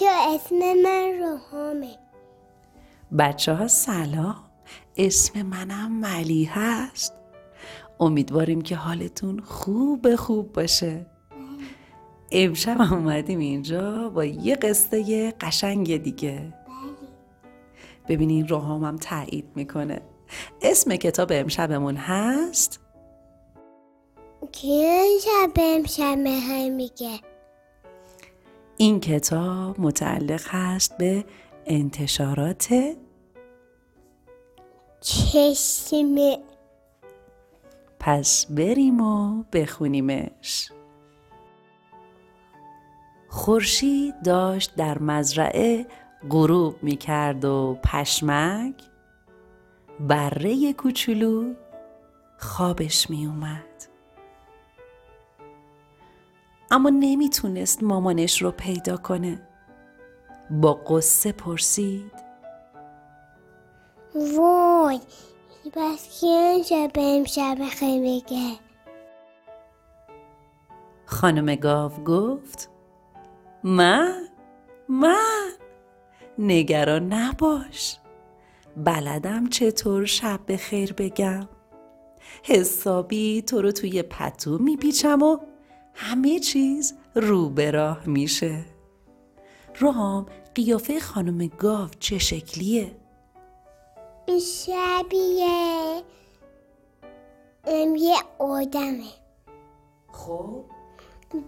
بچه اسم من روحامه. بچه ها سلام. اسم منم ملی هست. امیدواریم که حالتون خوب خوب باشه. امشب هم اومدیم اینجا با یه قصه قشنگ دیگه. ببینین روحامم تایید می‌کنه. اسم کتاب امشبمون هست؟ که شب امشب می‌خوای میگه. این کتاب متعلق هست به انتشارات چشم پس بریم و بخونیمش. خورشید داشت در مزرعه غروب می کرد و پشمک بره کوچولو خوابش می اومد اما نمی‌تونست مامانش رو پیدا کنه. با قصه پرسید. وای بس که شب امشب می‌خوای میگه خانم گاو گفت من من نگران نباش. بلدم چطور شب به خیر بگم. حسابی تو رو توی پتو میپیچم و همه چیز رو به راه میشه. روحام قیافه خانم گاو چه شکلیه؟ شبیه ام یه آدمه. خب؟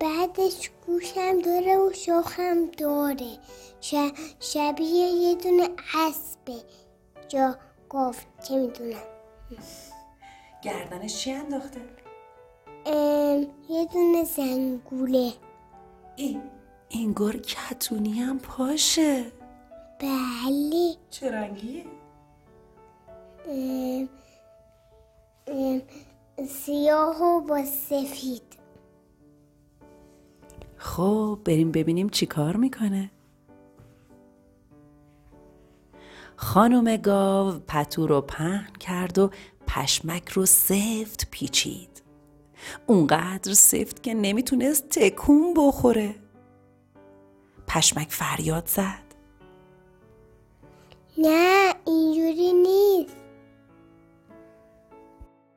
بعدش گوشم داره و شاخم داره. ش... شبیه یه دونه اسبه. جا گفت چه می‌دونم. گردنش چی انداخته؟ ام، یه دونه زنگوله. ای انگار کتونی هم پاشه. بله. چه رنگیه؟ ام، ام، سیاه و با سفید. خب بریم ببینیم چی کار می‌کنه. خانم گاو پتو رو پهن کرد و پشمک رو سفت پیچید. اونقدر سفت که نمی‌تونست تکون بخوره. پشمک فریاد زد. نه اینجوری نیست.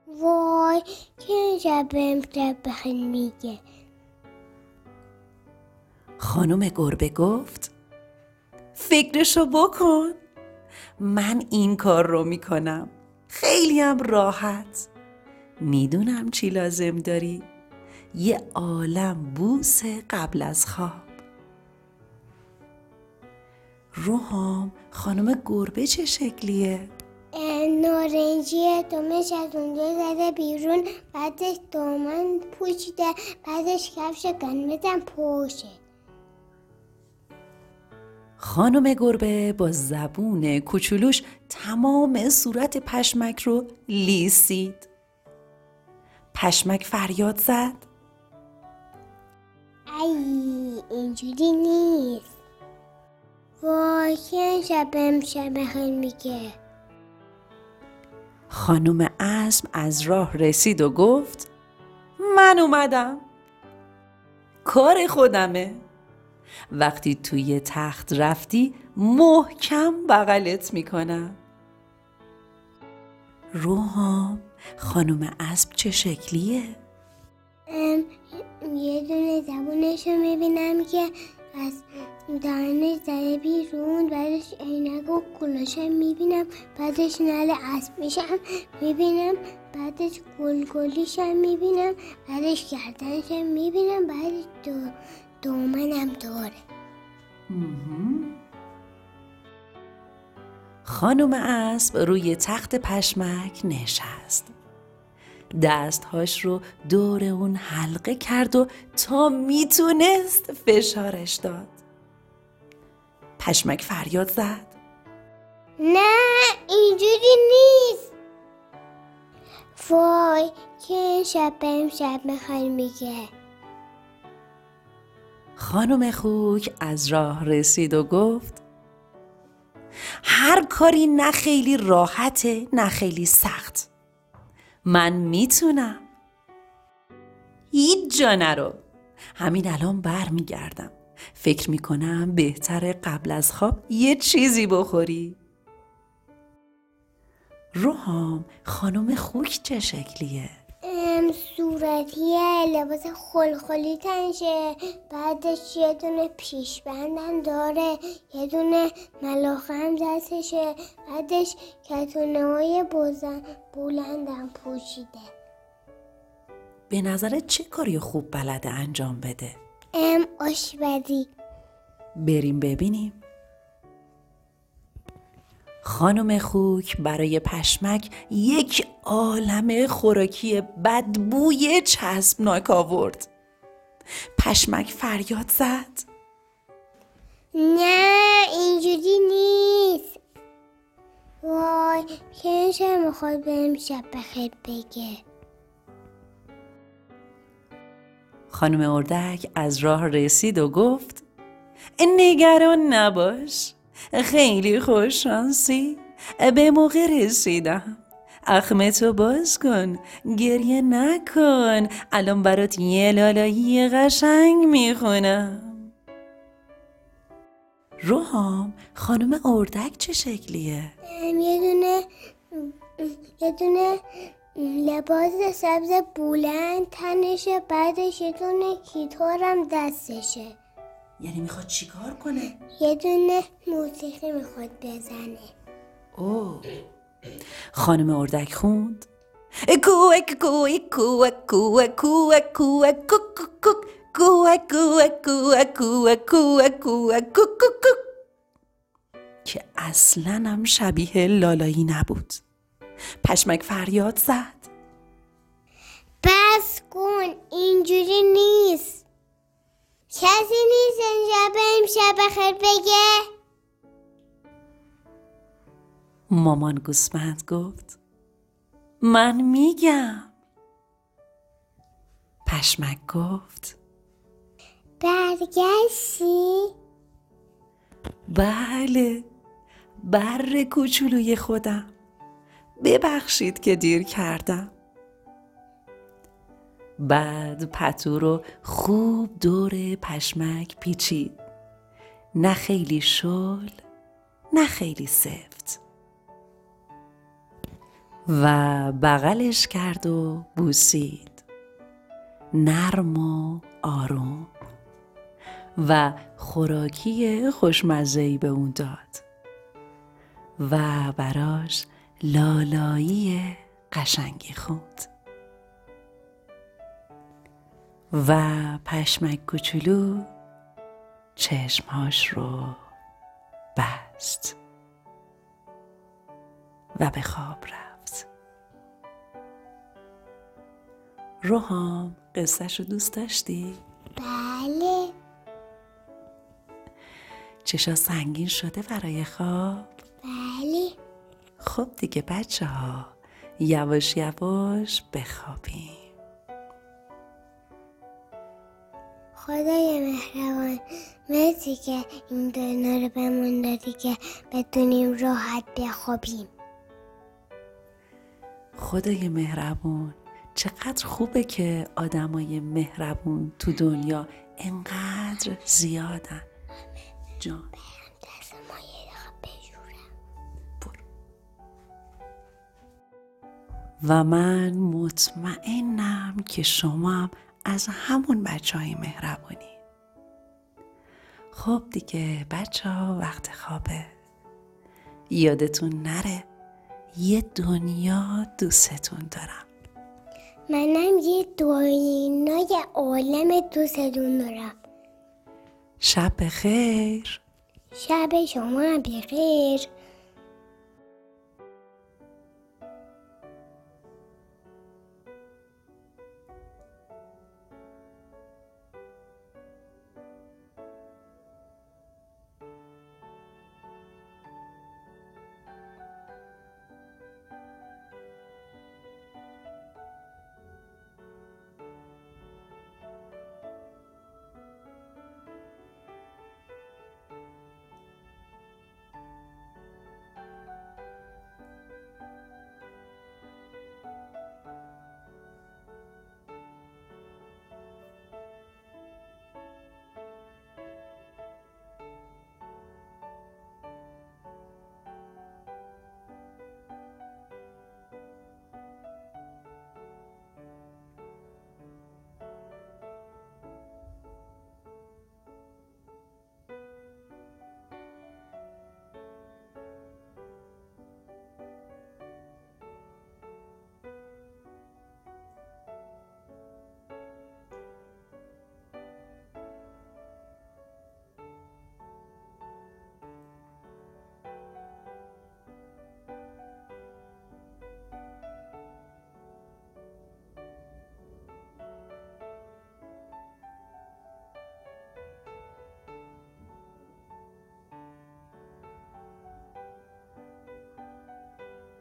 وای که امشب بخیر میگه. خانم گربه گفت فکرشو بکن. من این کار رو می‌کنم. خیلی هم راحت. می‌دونم چی لازم داری. یه عالم بوس قبل از خواب. روحام خانم گربه چه شکلیه؟ نارنجیه دومش از اونجا زده بیرون بعدش دامن پوشیده بعدش کفش قرمزم پوشه. خانم گربه با زبون کوچولوش تمام صورت پشمک رو لیسید. پشمک فریاد زد. ای اینجوری نیست. وای که شب امشب بخیر میگه؟ خانم اسب از راه رسید و گفت من اومدم. کار خودمه. وقتی توی تخت رفتی محکم بغلت می‌کنم. روحام خانم اسب چه شکلیه؟ یه دونه زبونش رو می‌بینم که از دهنش زده بیرون بعدش عینک و کلاشم می‌بینم بعدش نل اسبشم می‌بینم بعدش گلگلیشم می‌بینم بعدش گردنشم می‌بینم بعدش دو دومنم داره خانم اسب روی تخت پشمک نشست. دستهاش رو دور اون حلقه کرد و تا می‌تونست فشارش داد. پشمک فریاد زد. نه اینجوری نیست. وای که شب امشب می‌خوای میگه؟ خانم خوک از راه رسید و گفت هر کاری نه خیلی راحته نه خیلی سخت. من می‌تونم. هیچ جا نرو. همین الان بر میگردم فکر می‌کنم بهتره قبل از خواب یه چیزی بخوری. روحام خانم خوک چه شکلیه؟ ام صورتیه لباس خلخلی تنشه. بعدش یه دونه پیشبندم داره یه دونه ملاخه هم دستشه. بعدش کتونه های بلندم پوشیده. به نظرت چه کاری خوب بلده انجام بده؟ ام آشپزی. بریم ببینیم. خانم خوک برای پشمک یک عالم خوراکی بدبوی چسبناک آورد. پشمک فریاد زد. نه اینجوری نیست. وای که می‌خواد بهم شب بخیر بگه. خانم اردک از راه رسید و گفت نگران نباش. خیلی خوششانسی به موقع رسیدم. اخمتو باز کن گریه نکن. الان برات یه لالایی قشنگ می‌خونم. روحام خانم اردک چه شکلیه؟ یه دونه یه دونه لباس سبز بلند تنشه بعدش یه دونه کیتارم دستشه. یعنی می‌خواد چیکار کنه؟ یه دونه موسیقی می‌خواد بزنه او خانم اردک خوند که اصلا هم شبیه لالایی نبود پشمک فریاد زد بس کن اینجوری نیست کسی نیست اینجا بریم شب بخیر بگه؟ مامان گوسفند گفت من میگم. پشمک گفت برگشتی؟ بله بر کوچولوی خودم. ببخشید که دیر کردم. بعد پتو رو خوب دور پشمک پیچید. نه خیلی شل نه خیلی سفت. و بغلش کرد و بوسید. نرم و آروم. و خوراکی خوشمزهی به اون داد. و براش لالایی قشنگی خوند. و پشمک کوچولو چشمهاش رو بست و به خواب رفت روحام قصهش رو دوست داشتی؟ بله چشا سنگین شده برای خواب؟ بله خب دیگه بچه ها یواش یواش بخوابیم خدای مهربان. مرسی که این دنیا رو بهمون دادی که بتونیم راحت بخوابیم. خدای مهربون چقدر خوبه که آدمای مهربون تو دنیا انقدر زیادن. جان. و من مطمئنم که شما از همون بچه های مهربونی. خب دیگه بچه ها وقت خوابه. یادتون نره یه دنیا دوستتون دارم. منم یه دنیای عالم دوستتون دارم. شب بخیر. شب شما بخیر.